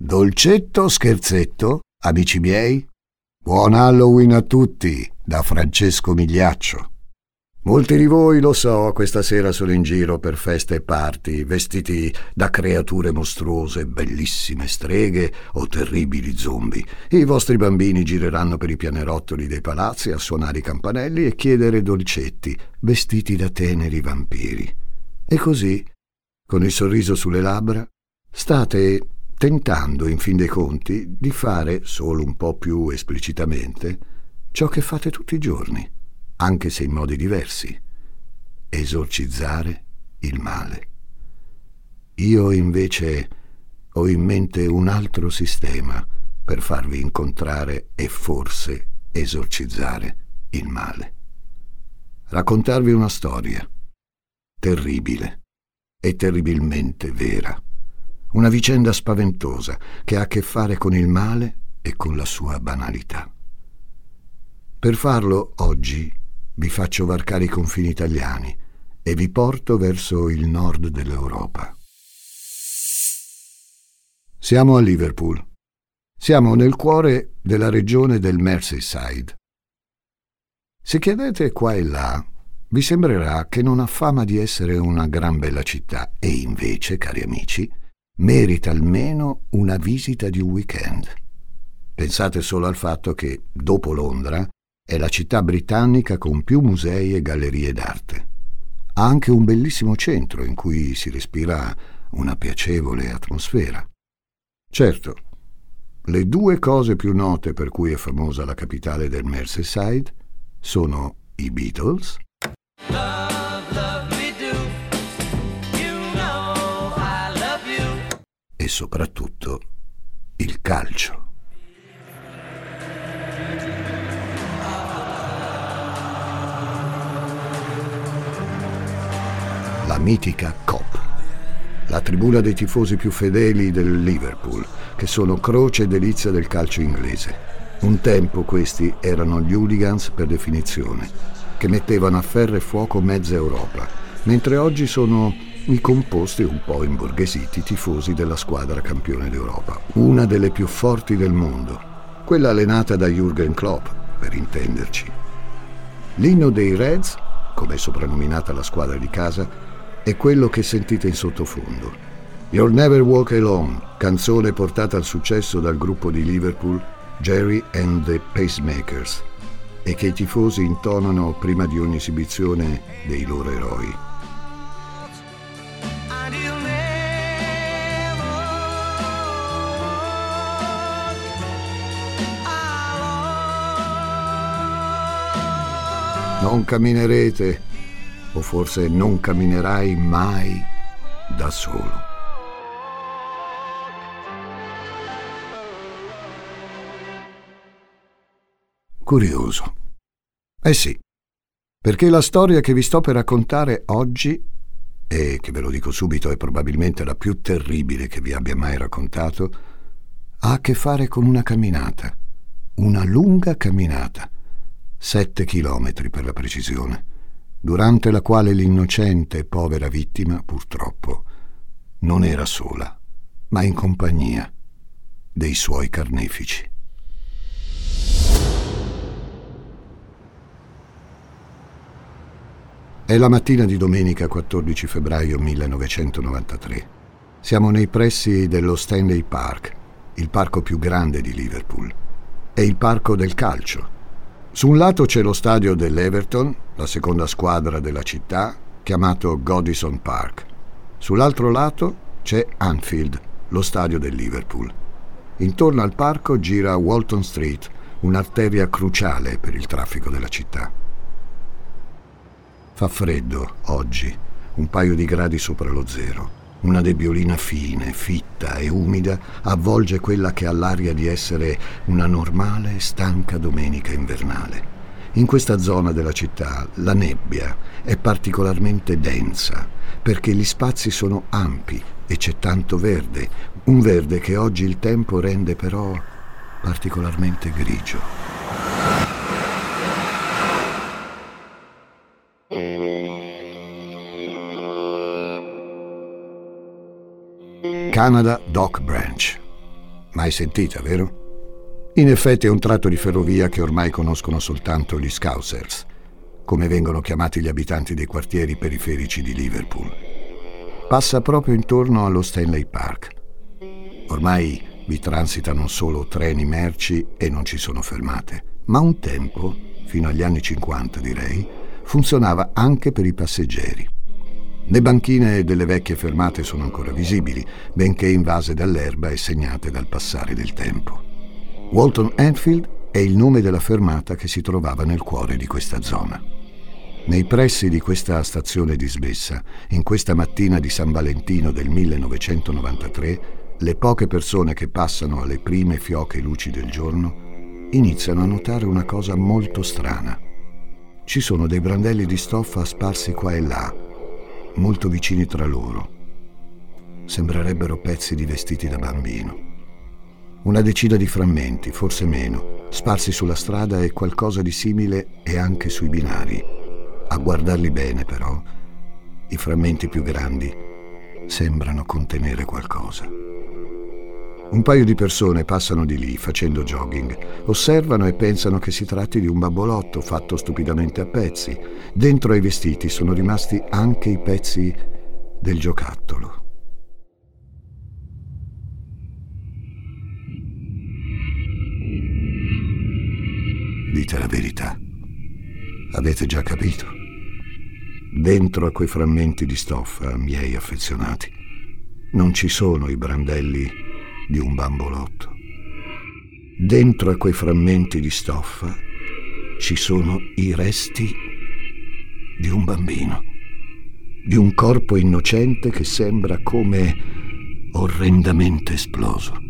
Dolcetto scherzetto, amici miei? Buon Halloween a tutti da Francesco Migliaccio. Molti di voi, lo so, questa sera sono in giro per feste e party, vestiti da creature mostruose, bellissime streghe o terribili zombie. I vostri bambini gireranno per i pianerottoli dei palazzi a suonare i campanelli e chiedere dolcetti, vestiti da teneri vampiri. E così, con il sorriso sulle labbra, state tentando, in fin dei conti, di fare, solo un po' più esplicitamente, ciò che fate tutti i giorni, anche se in modi diversi, esorcizzare il male. Io invece ho in mente un altro sistema per farvi incontrare e forse esorcizzare il male. Raccontarvi una storia terribile e terribilmente vera una vicenda spaventosa che ha a che fare con il male e con la sua banalità. Per farlo, oggi vi faccio varcare i confini italiani e vi porto verso il nord dell'Europa. Siamo a Liverpool. Siamo nel cuore della regione del Merseyside. Se chiedete qua e là, vi sembrerà che non ha fama di essere una gran bella città e invece, cari amici, merita almeno una visita di un weekend. Pensate solo al fatto che, dopo Londra, è la città britannica con più musei e gallerie d'arte. Ha anche un bellissimo centro in cui si respira una piacevole atmosfera. Certo, le due cose più note per cui è famosa la capitale del Merseyside sono i Beatles soprattutto il calcio. La mitica COP, la tribuna dei tifosi più fedeli del Liverpool, che sono croce e delizia del calcio inglese. Un tempo questi erano gli hooligans per definizione, che mettevano a ferro e fuoco mezza Europa, mentre oggi sono i composti un po' imborghesiti tifosi della squadra campione d'Europa, una delle più forti del mondo, quella allenata da Jürgen Klopp, per intenderci. L'inno dei Reds, come è soprannominata la squadra di casa, è quello che sentite in sottofondo. You'll Never Walk Alone, canzone portata al successo dal gruppo di Liverpool Jerry and the Pacemakers, e che i tifosi intonano prima di ogni esibizione dei loro eroi. Non camminerete, o forse non camminerai mai da solo. Curioso. Eh sì, perché la storia che vi sto per raccontare oggi, e che ve lo dico subito è probabilmente la più terribile che vi abbia mai raccontato, ha a che fare con una camminata, una lunga camminata sette chilometri per la precisione, durante la quale l'innocente e povera vittima, purtroppo, non era sola, ma in compagnia dei suoi carnefici. È la mattina di domenica 14 febbraio 1993. Siamo nei pressi dello Stanley Park, il parco più grande di Liverpool. È il parco del calcio su un lato c'è lo stadio dell'Everton, la seconda squadra della città, chiamato Godison Park. Sull'altro lato c'è Anfield, lo stadio del Liverpool. Intorno al parco gira Walton Street, un'arteria cruciale per il traffico della città. Fa freddo oggi, un paio di gradi sopra lo zero. Una nebbiolina fine, fitta e umida avvolge quella che ha l'aria di essere una normale e stanca domenica invernale. In questa zona della città la nebbia è particolarmente densa perché gli spazi sono ampi e c'è tanto verde, un verde che oggi il tempo rende però particolarmente grigio. Canada Dock Branch. Mai sentita, vero? In effetti è un tratto di ferrovia che ormai conoscono soltanto gli Scousers, come vengono chiamati gli abitanti dei quartieri periferici di Liverpool. Passa proprio intorno allo Stanley Park. Ormai vi transitano solo treni merci e non ci sono fermate, ma un tempo, fino agli anni 50 direi, funzionava anche per i passeggeri. Le banchine delle vecchie fermate sono ancora visibili, benché invase dall'erba e segnate dal passare del tempo. Walton Enfield è il nome della fermata che si trovava nel cuore di questa zona. Nei pressi di questa stazione dismessa, in questa mattina di San Valentino del 1993, le poche persone che passano alle prime fioche luci del giorno iniziano a notare una cosa molto strana. Ci sono dei brandelli di stoffa sparsi qua e là, molto vicini tra loro. Sembrerebbero pezzi di vestiti da bambino. Una decina di frammenti, forse meno, sparsi sulla strada e qualcosa di simile è anche sui binari. A guardarli bene, però, i frammenti più grandi sembrano contenere qualcosa. Un paio di persone passano di lì facendo jogging, osservano e pensano che si tratti di un bambolotto fatto stupidamente a pezzi. Dentro ai vestiti sono rimasti anche i pezzi del giocattolo. Dite la verità. Avete già capito? Dentro a quei frammenti di stoffa, miei affezionati, non ci sono i brandelli di un bambolotto. Dentro a quei frammenti di stoffa ci sono i resti di un bambino, di un corpo innocente che sembra come orrendamente esploso.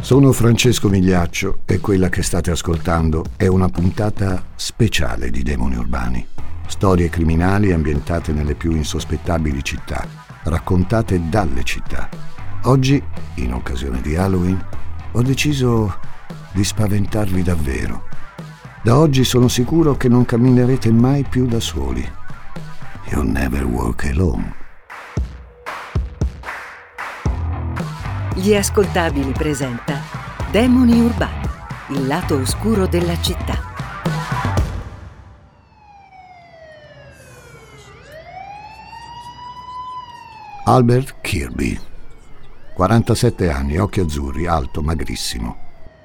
Sono Francesco Migliaccio e quella che state ascoltando è una puntata speciale di Demoni Urbani. Storie criminali ambientate nelle più insospettabili città, raccontate dalle città. Oggi, in occasione di Halloween, ho deciso di spaventarvi davvero. Da oggi sono sicuro che non camminerete mai più da soli. You'll never walk alone. Gli ascoltabili presenta Demoni Urbani, il lato oscuro della città. Albert Kirby, 47 anni, occhi azzurri, alto, magrissimo.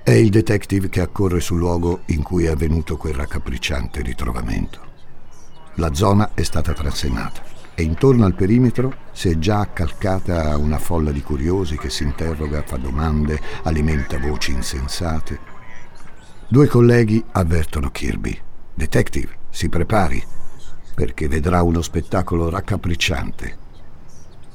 È il detective che accorre sul luogo in cui è avvenuto quel raccapricciante ritrovamento. La zona è stata transennata e intorno al perimetro si è già accalcata una folla di curiosi che si interroga, fa domande, alimenta voci insensate. Due colleghi avvertono Kirby. Detective, si prepari, perché vedrà uno spettacolo raccapricciante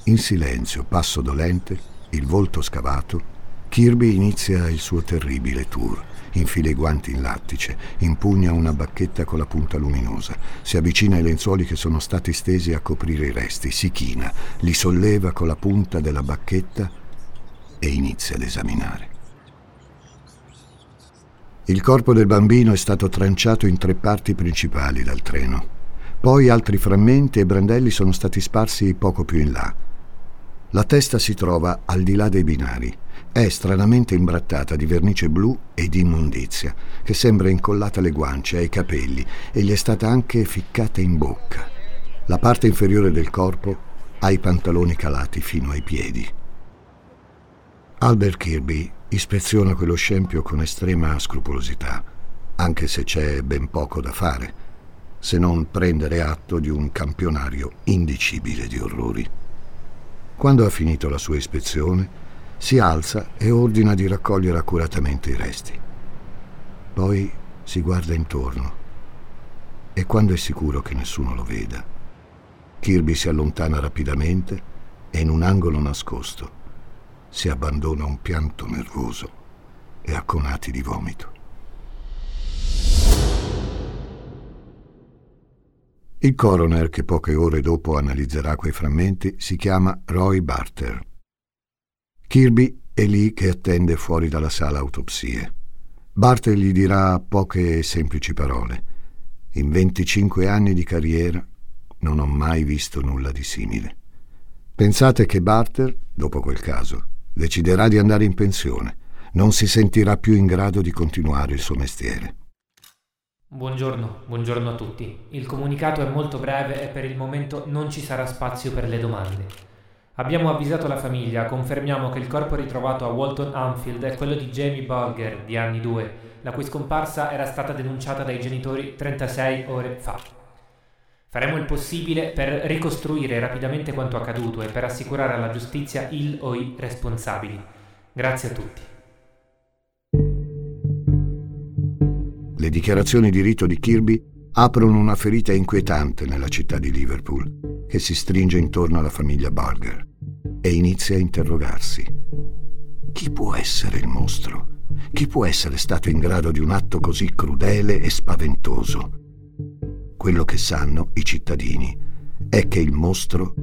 in silenzio, passo dolente, il volto scavato, Kirby inizia il suo terribile tour. Infila i guanti in lattice, impugna una bacchetta con la punta luminosa, si avvicina ai lenzuoli che sono stati stesi a coprire i resti, si china, li solleva con la punta della bacchetta e inizia ad esaminare. Il corpo del bambino è stato tranciato in tre parti principali dal treno. Poi altri frammenti e brandelli sono stati sparsi poco più in là. La testa si trova al di là dei binari. È stranamente imbrattata di vernice blu e di immondizia, che sembra incollata alle guance, ai capelli, e gli è stata anche ficcata in bocca. La parte inferiore del corpo ha i pantaloni calati fino ai piedi. Albert Kirby ispeziona quello scempio con estrema scrupolosità, anche se c'è ben poco da fare, se non prendere atto di un campionario indicibile di orrori. Quando ha finito la sua ispezione, si alza e ordina di raccogliere accuratamente i resti. Poi si guarda intorno e quando è sicuro che nessuno lo veda, Kirby si allontana rapidamente e in un angolo nascosto si abbandona a un pianto nervoso e a conati di vomito. Il coroner, che poche ore dopo analizzerà quei frammenti, si chiama Roy Barter. Kirby è lì che attende fuori dalla sala autopsie. Barter gli dirà poche semplici parole. In 25 anni di carriera non ho mai visto nulla di simile. Pensate che Barter, dopo quel caso, deciderà di andare in pensione. Non si sentirà più in grado di continuare il suo mestiere. Buongiorno, buongiorno a tutti. Il comunicato è molto breve e per il momento non ci sarà spazio per le domande. Abbiamo avvisato la famiglia, confermiamo che il corpo ritrovato a Walton Anfield è quello di Jamie Bulger, di anni 2, la cui scomparsa era stata denunciata dai genitori 36 ore fa. Faremo il possibile per ricostruire rapidamente quanto accaduto e per assicurare alla giustizia il o i responsabili. Grazie a tutti. Le dichiarazioni di rito di Kirby aprono una ferita inquietante nella città di Liverpool, che si stringe intorno alla famiglia Bulger e inizia a interrogarsi. Chi può essere il mostro? Chi può essere stato in grado di un atto così crudele e spaventoso? Quello che sanno i cittadini è che il mostro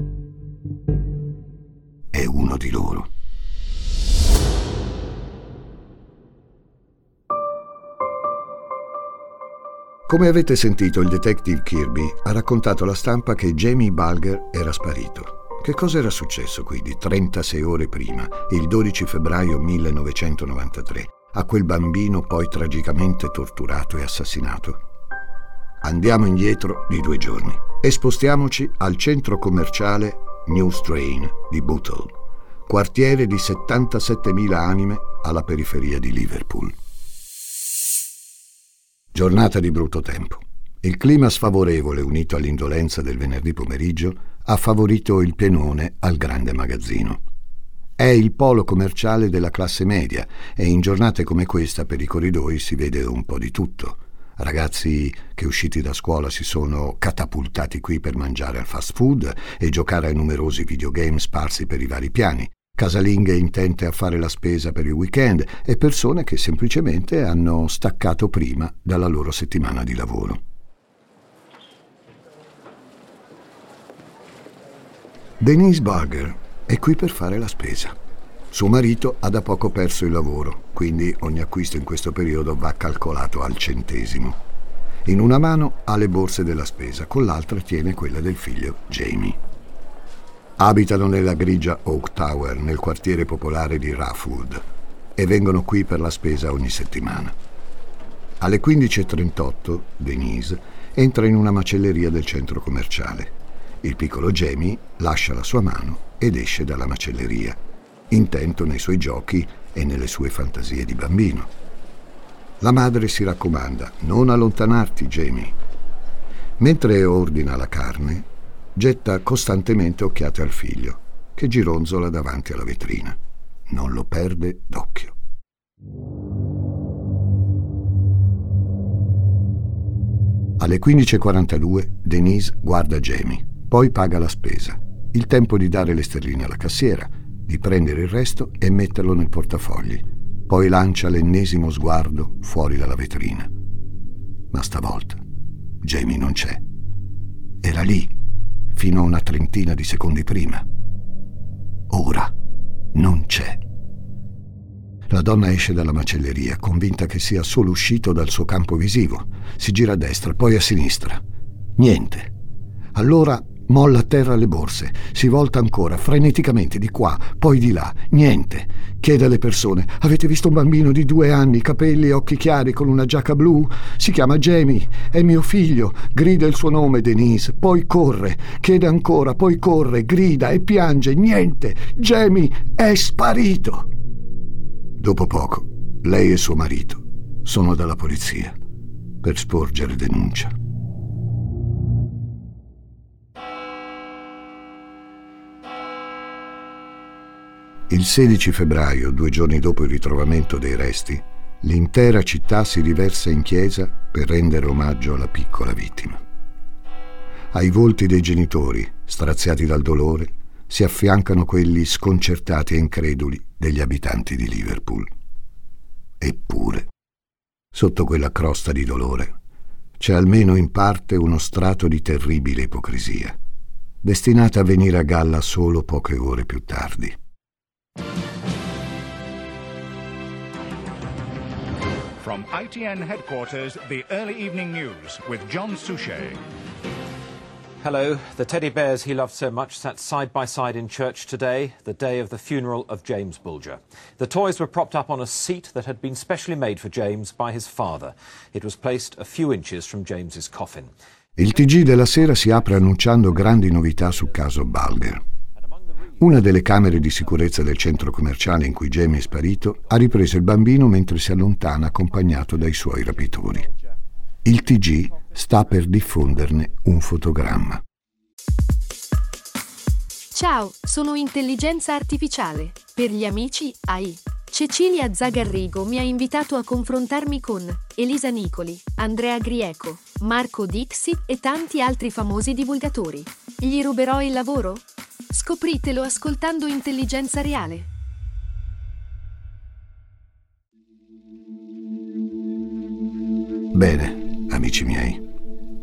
è uno di loro. Come avete sentito, il detective Kirby ha raccontato alla stampa che Jamie Bulger era sparito. Che cosa era successo quindi 36 ore prima, il 12 febbraio 1993, a quel bambino poi tragicamente torturato e assassinato? Andiamo indietro di due giorni e spostiamoci al centro commerciale New Strain di Bootle, quartiere di 77.000 anime alla periferia di Liverpool. Giornata di brutto tempo. Il clima sfavorevole unito all'indolenza del venerdì pomeriggio ha favorito il pienone al grande magazzino. È il polo commerciale della classe media e in giornate come questa per i corridoi si vede un po' di tutto. Ragazzi che usciti da scuola si sono catapultati qui per mangiare al fast food e giocare ai numerosi videogame sparsi per i vari piani, casalinghe intente a fare la spesa per il weekend e persone che semplicemente hanno staccato prima dalla loro settimana di lavoro. Denise Barger è qui per fare la spesa. Suo marito ha da poco perso il lavoro, quindi ogni acquisto in questo periodo va calcolato al centesimo. In una mano ha le borse della spesa, con l'altra tiene quella del figlio Jamie. Abitano nella grigia Oak Tower, nel quartiere popolare di Roughwood, e vengono qui per la spesa ogni settimana. Alle 15.38 Denise entra in una macelleria del centro commerciale. Il piccolo Jamie lascia la sua mano ed esce dalla macelleria, intento nei suoi giochi e nelle sue fantasie di bambino. La madre si raccomanda, non allontanarti, Jamie. Mentre ordina la carne, getta costantemente occhiate al figlio, che gironzola davanti alla vetrina. Non lo perde d'occhio. Alle 15.42 Denise guarda Jamie. Poi paga la spesa. Il tempo di dare le sterline alla cassiera, di prendere il resto e metterlo nel portafogli. Poi lancia l'ennesimo sguardo fuori dalla vetrina. Ma stavolta Jamie non c'è. Era lì, fino a una trentina di secondi prima. Ora non c'è. La donna esce dalla macelleria, convinta che sia solo uscito dal suo campo visivo. Si gira a destra, poi a sinistra. Niente. Allora Molla a terra le borse, si volta ancora, freneticamente di qua, poi di là. Niente. Chiede alle persone: Avete visto un bambino di due anni, capelli e occhi chiari, con una giacca blu? Si chiama Jamie, è mio figlio. Grida il suo nome, Denise. Poi corre, chiede ancora, poi corre, grida e piange. Niente. Jamie è sparito. Dopo poco, lei e suo marito sono dalla polizia per sporgere denuncia. Il 16 febbraio, due giorni dopo il ritrovamento dei resti, l'intera città si riversa in chiesa per rendere omaggio alla piccola vittima. Ai volti dei genitori, straziati dal dolore, si affiancano quelli sconcertati e increduli degli abitanti di Liverpool. Eppure, sotto quella crosta di dolore, c'è almeno in parte uno strato di terribile ipocrisia, destinata a venire a galla solo poche ore più tardi. From ITN headquarters, the early evening news with John Suchet. Hello. The teddy bears he loved so much sat side by side in church today, the day of the funeral of James Bulger. The toys were propped up on a seat that had been specially made for James by his father. It was placed a few inches from James's coffin. Il TG della sera si apre annunciando grandi novità sul caso Bulger. Una delle camere di sicurezza del centro commerciale in cui Jamie è sparito ha ripreso il bambino mentre si allontana accompagnato dai suoi rapitori. Il TG sta per diffonderne un fotogramma. Ciao, sono intelligenza artificiale. Per gli amici, AI. Cecilia Zagarrigo mi ha invitato a confrontarmi con Elisa Nicoli, Andrea Grieco, Marco Dixi e tanti altri famosi divulgatori. Gli ruberò il lavoro? Scopritelo ascoltando Intelligenza Reale. Bene, amici miei.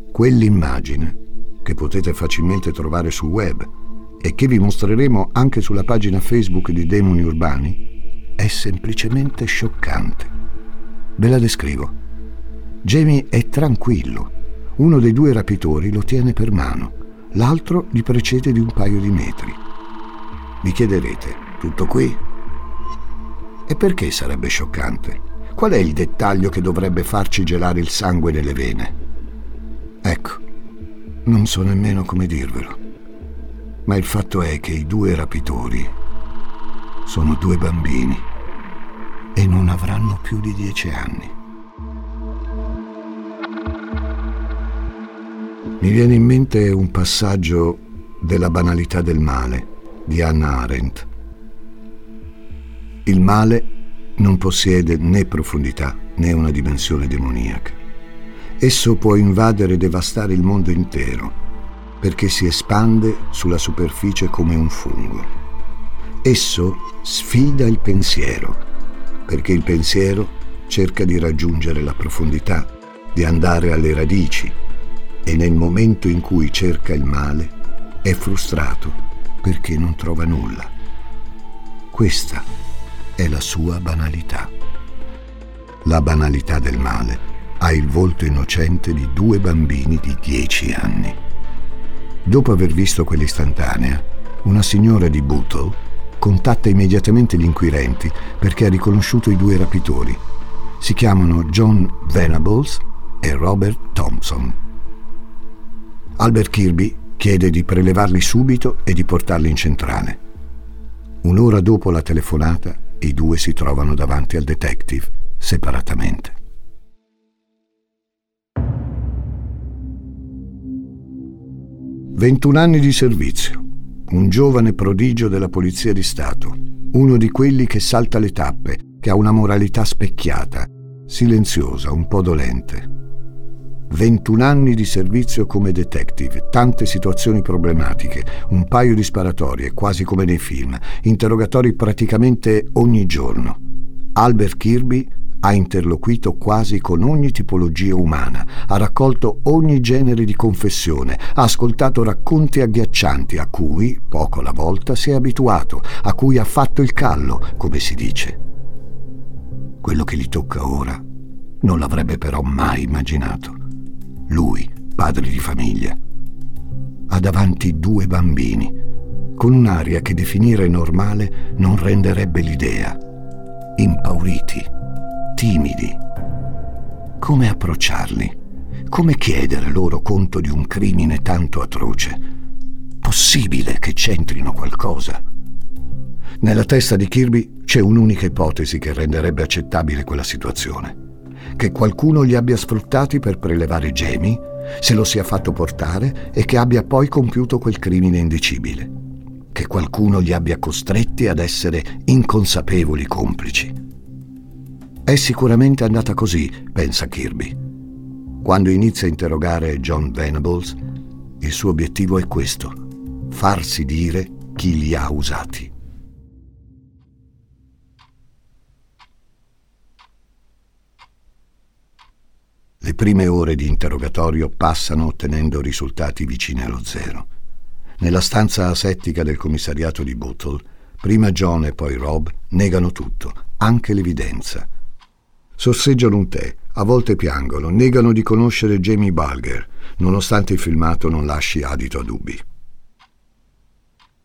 Quell'immagine, che potete facilmente trovare sul web e che vi mostreremo anche sulla pagina Facebook di Demoni Urbani, è semplicemente scioccante. Ve la descrivo. Jamie è tranquillo. Uno dei due rapitori lo tiene per mano, l'altro gli precede di un paio di metri. Vi chiederete, tutto qui? E perché sarebbe scioccante? Qual è il dettaglio che dovrebbe farci gelare il sangue nelle vene? Ecco, non so nemmeno come dirvelo. Ma il fatto è che i due rapitori sono due bambini e non avranno più di dieci anni. Mi viene in mente un passaggio della banalità del male di Hannah Arendt. Il male non possiede né profondità né una dimensione demoniaca. Esso può invadere e devastare il mondo intero perché si espande sulla superficie come un fungo. Esso sfida il pensiero perché il pensiero cerca di raggiungere la profondità, di andare alle radici e nel momento in cui cerca il male è frustrato perché non trova nulla. Questa è la sua banalità. La banalità del male ha il volto innocente di due bambini di dieci anni. Dopo aver visto quell'istantanea, una signora di Bootle contatta immediatamente gli inquirenti perché ha riconosciuto i due rapitori. Si chiamano John Venables e Robert Thompson. Albert Kirby chiede di prelevarli subito e di portarli in centrale. Un'ora dopo la telefonata, i due si trovano davanti al detective separatamente. Ventuno anni di servizio, un giovane prodigio della Polizia di Stato, uno di quelli che salta le tappe, che ha una moralità specchiata, silenziosa, un po' dolente. 21 anni di servizio come detective, tante situazioni problematiche, un paio di sparatorie, quasi come nei film, interrogatori praticamente ogni giorno. Albert Kirby ha interloquito quasi con ogni tipologia umana, ha raccolto ogni genere di confessione, ha ascoltato racconti agghiaccianti a cui, poco alla volta, si è abituato, a cui ha fatto il callo, come si dice. Quello che gli tocca ora non l'avrebbe però mai immaginato. Lui, padre di famiglia, ha davanti due bambini, con un'aria che definire normale non renderebbe l'idea. Impauriti, timidi. Come approcciarli? Come chiedere loro conto di un crimine tanto atroce? Possibile che c'entrino qualcosa? Nella testa di Kirby c'è un'unica ipotesi che renderebbe accettabile quella situazione che qualcuno li abbia sfruttati per prelevare Jamie, se lo sia fatto portare e che abbia poi compiuto quel crimine indicibile. Che qualcuno li abbia costretti ad essere inconsapevoli complici. È sicuramente andata così, pensa Kirby. Quando inizia a interrogare John Venables, il suo obiettivo è questo, farsi dire chi li ha usati. Le prime ore di interrogatorio passano ottenendo risultati vicini allo zero. Nella stanza asettica del commissariato di Bootle, prima John e poi Rob negano tutto, anche l'evidenza. Sorseggiano un tè, a volte piangono, negano di conoscere Jamie Bulger, nonostante il filmato non lasci adito a dubbi.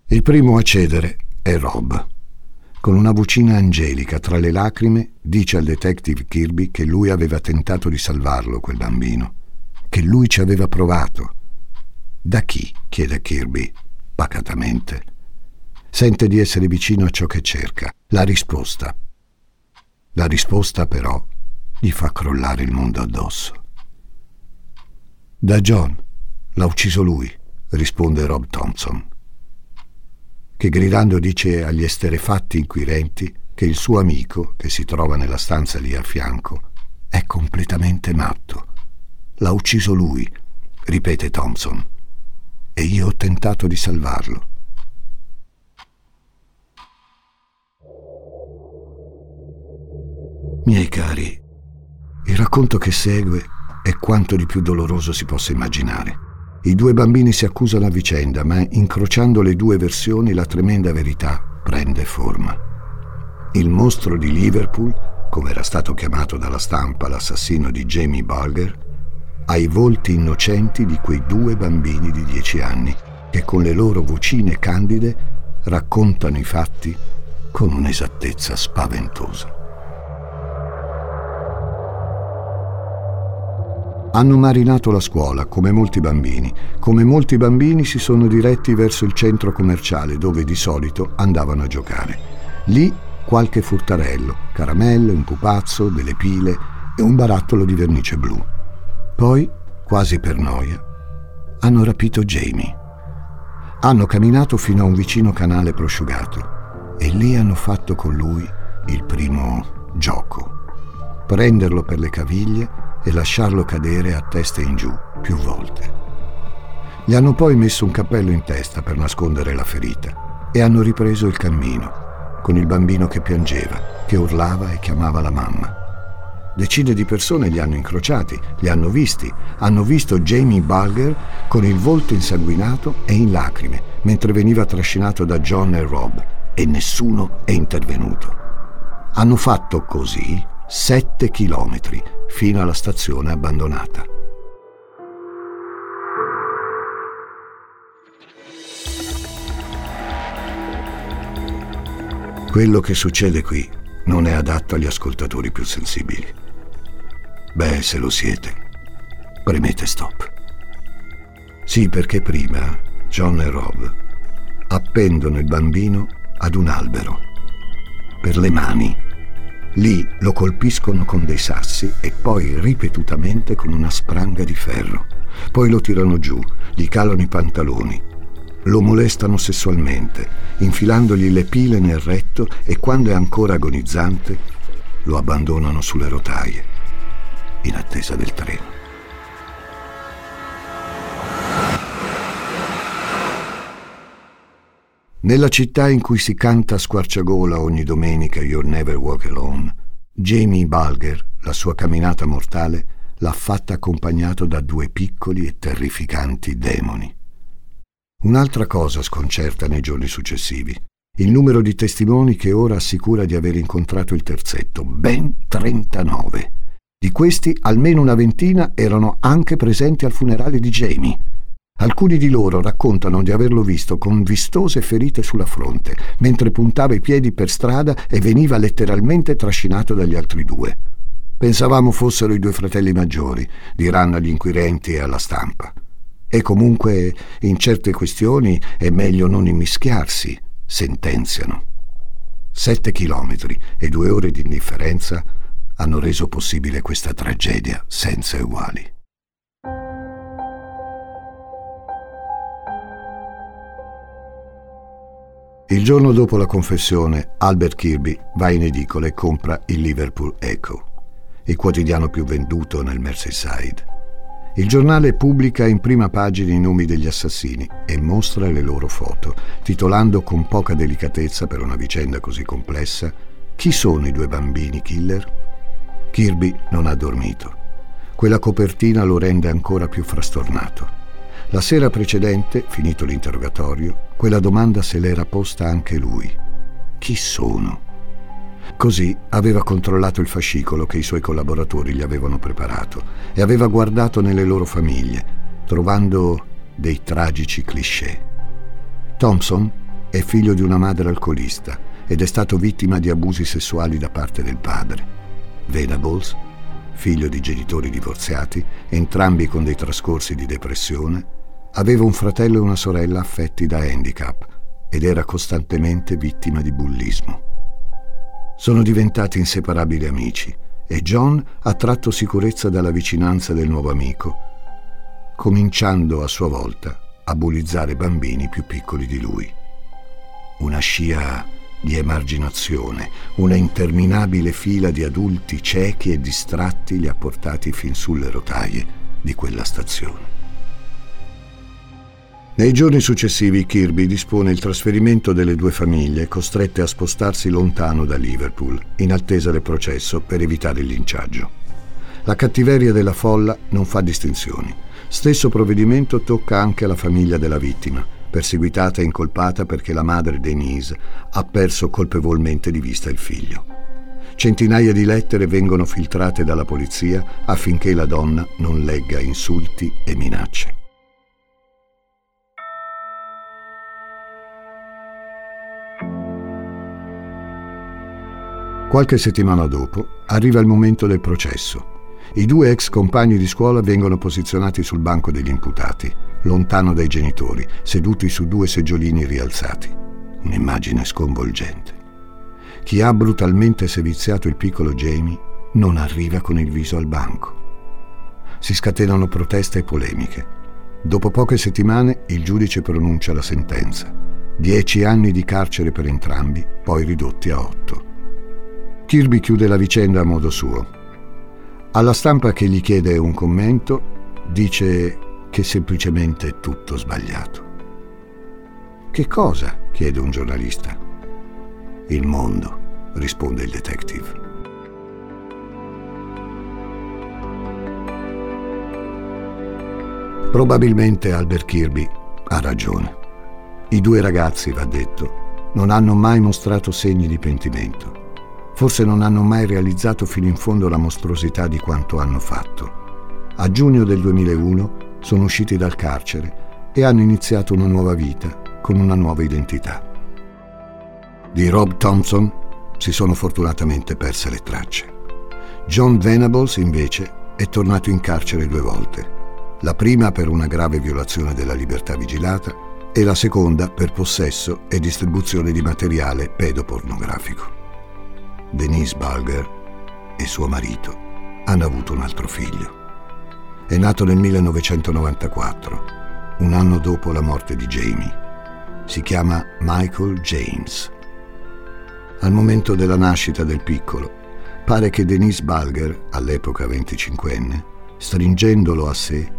Il primo a cedere è Rob. Con una vocina angelica tra le lacrime dice al detective Kirby che lui aveva tentato di salvarlo, quel bambino, che lui ci aveva provato. Da chi? chiede Kirby, pacatamente. Sente di essere vicino a ciò che cerca, la risposta. La risposta però gli fa crollare il mondo addosso. Da John. L'ha ucciso lui, risponde Rob Thompson, che gridando dice agli esterefatti inquirenti che il suo amico, che si trova nella stanza lì a fianco, è completamente matto. L'ha ucciso lui, ripete Thompson, e io ho tentato di salvarlo. Miei cari, il racconto che segue è quanto di più doloroso si possa immaginare. I due bambini si accusano a vicenda, ma incrociando le due versioni la tremenda verità prende forma. Il mostro di Liverpool, come era stato chiamato dalla stampa l'assassino di Jamie Bulger, ha i volti innocenti di quei due bambini di dieci anni che con le loro vocine candide raccontano i fatti con un'esattezza spaventosa. Hanno marinato la scuola, come molti bambini. Come molti bambini si sono diretti verso il centro commerciale dove di solito andavano a giocare. Lì qualche furtarello, caramelle, un pupazzo, delle pile e un barattolo di vernice blu. Poi, quasi per noia, hanno rapito Jamie. Hanno camminato fino a un vicino canale prosciugato e lì hanno fatto con lui il primo gioco. Prenderlo per le caviglie e lasciarlo cadere a testa in giù più volte. Gli hanno poi messo un cappello in testa per nascondere la ferita e hanno ripreso il cammino, con il bambino che piangeva, che urlava e chiamava la mamma. Decine di persone li hanno incrociati, li hanno visti, hanno visto Jamie Bulger con il volto insanguinato e in lacrime, mentre veniva trascinato da John e Rob, e nessuno è intervenuto. Hanno fatto così sette chilometri fino alla stazione abbandonata. Quello che succede qui non è adatto agli ascoltatori più sensibili. Beh, se lo siete, premete stop. Sì, perché prima John e Rob appendono il bambino ad un albero per le mani Lì lo colpiscono con dei sassi e poi ripetutamente con una spranga di ferro. Poi lo tirano giù, gli calano i pantaloni. Lo molestano sessualmente, infilandogli le pile nel retto e quando è ancora agonizzante lo abbandonano sulle rotaie, in attesa del treno. Nella città in cui si canta a squarciagola ogni domenica You'll Never Walk Alone, Jamie Bulger, la sua camminata mortale, l'ha fatta accompagnato da due piccoli e terrificanti demoni. Un'altra cosa sconcerta nei giorni successivi. Il numero di testimoni che ora assicura di aver incontrato il terzetto, ben 39. Di questi almeno una ventina erano anche presenti al funerale di Jamie. Alcuni di loro raccontano di averlo visto con vistose ferite sulla fronte, mentre puntava i piedi per strada e veniva letteralmente trascinato dagli altri due. Pensavamo fossero i due fratelli maggiori, diranno agli inquirenti e alla stampa. E comunque in certe questioni è meglio non immischiarsi, sentenziano. Sette chilometri e due ore di indifferenza hanno reso possibile questa tragedia senza uguali. Il giorno dopo la confessione, Albert Kirby va in edicola e compra il Liverpool Echo, il quotidiano più venduto nel Merseyside. Il giornale pubblica in prima pagina i nomi degli assassini e mostra le loro foto, titolando con poca delicatezza per una vicenda così complessa Chi sono i due bambini killer? Kirby non ha dormito. Quella copertina lo rende ancora più frastornato. La sera precedente, finito l'interrogatorio, quella domanda se l'era posta anche lui. Chi sono? Così aveva controllato il fascicolo che i suoi collaboratori gli avevano preparato e aveva guardato nelle loro famiglie, trovando dei tragici cliché. Thompson è figlio di una madre alcolista ed è stato vittima di abusi sessuali da parte del padre. Venables, figlio di genitori divorziati, entrambi con dei trascorsi di depressione, aveva un fratello e una sorella affetti da handicap ed era costantemente vittima di bullismo. Sono diventati inseparabili amici e John ha tratto sicurezza dalla vicinanza del nuovo amico, cominciando a sua volta a bullizzare bambini più piccoli di lui. Una scia di emarginazione, una interminabile fila di adulti ciechi e distratti li ha portati fin sulle rotaie di quella stazione. Nei giorni successivi Kirby dispone il trasferimento delle due famiglie costrette a spostarsi lontano da Liverpool in attesa del processo per evitare il linciaggio. La cattiveria della folla non fa distinzioni. Stesso provvedimento tocca anche alla famiglia della vittima, perseguitata e incolpata perché la madre Denise ha perso colpevolmente di vista il figlio. Centinaia di lettere vengono filtrate dalla polizia affinché la donna non legga insulti e minacce. Qualche settimana dopo arriva il momento del processo. I due ex compagni di scuola vengono posizionati sul banco degli imputati, lontano dai genitori, seduti su due seggiolini rialzati. Un'immagine sconvolgente. Chi ha brutalmente seviziato il piccolo Jamie non arriva con il viso al banco. Si scatenano proteste e polemiche. Dopo poche settimane il giudice pronuncia la sentenza. Dieci anni di carcere per entrambi, poi ridotti a otto. Kirby chiude la vicenda a modo suo. Alla stampa che gli chiede un commento, dice che semplicemente è tutto sbagliato. Che cosa? chiede un giornalista. Il mondo, risponde il detective. Probabilmente Albert Kirby ha ragione. I due ragazzi, va detto, non hanno mai mostrato segni di pentimento. Forse non hanno mai realizzato fino in fondo la mostruosità di quanto hanno fatto. A giugno del 2001 sono usciti dal carcere e hanno iniziato una nuova vita con una nuova identità. Di Rob Thompson si sono fortunatamente perse le tracce. John Venables invece è tornato in carcere due volte. La prima per una grave violazione della libertà vigilata e la seconda per possesso e distribuzione di materiale pedopornografico. Denise Balger e suo marito hanno avuto un altro figlio. È nato nel 1994, un anno dopo la morte di Jamie. Si chiama Michael James. Al momento della nascita del piccolo, pare che Denise Balger, all'epoca 25enne, stringendolo a sé,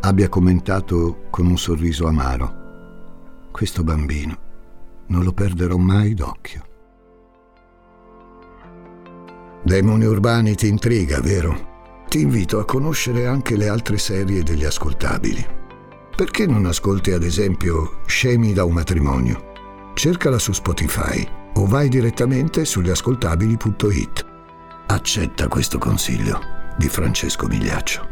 abbia commentato con un sorriso amaro, questo bambino non lo perderò mai d'occhio. Demoni urbani ti intriga, vero? Ti invito a conoscere anche le altre serie degli ascoltabili. Perché non ascolti ad esempio Scemi da un matrimonio? Cercala su Spotify o vai direttamente sugli ascoltabili.it. Accetta questo consiglio di Francesco Migliaccio.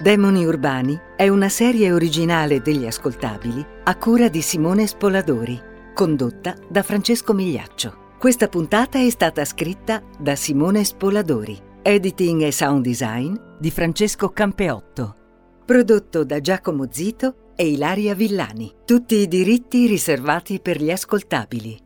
Demoni Urbani è una serie originale degli ascoltabili a cura di Simone Spoladori, condotta da Francesco Migliaccio. Questa puntata è stata scritta da Simone Spoladori, editing e sound design di Francesco Campeotto, prodotto da Giacomo Zito e Ilaria Villani. Tutti i diritti riservati per gli ascoltabili.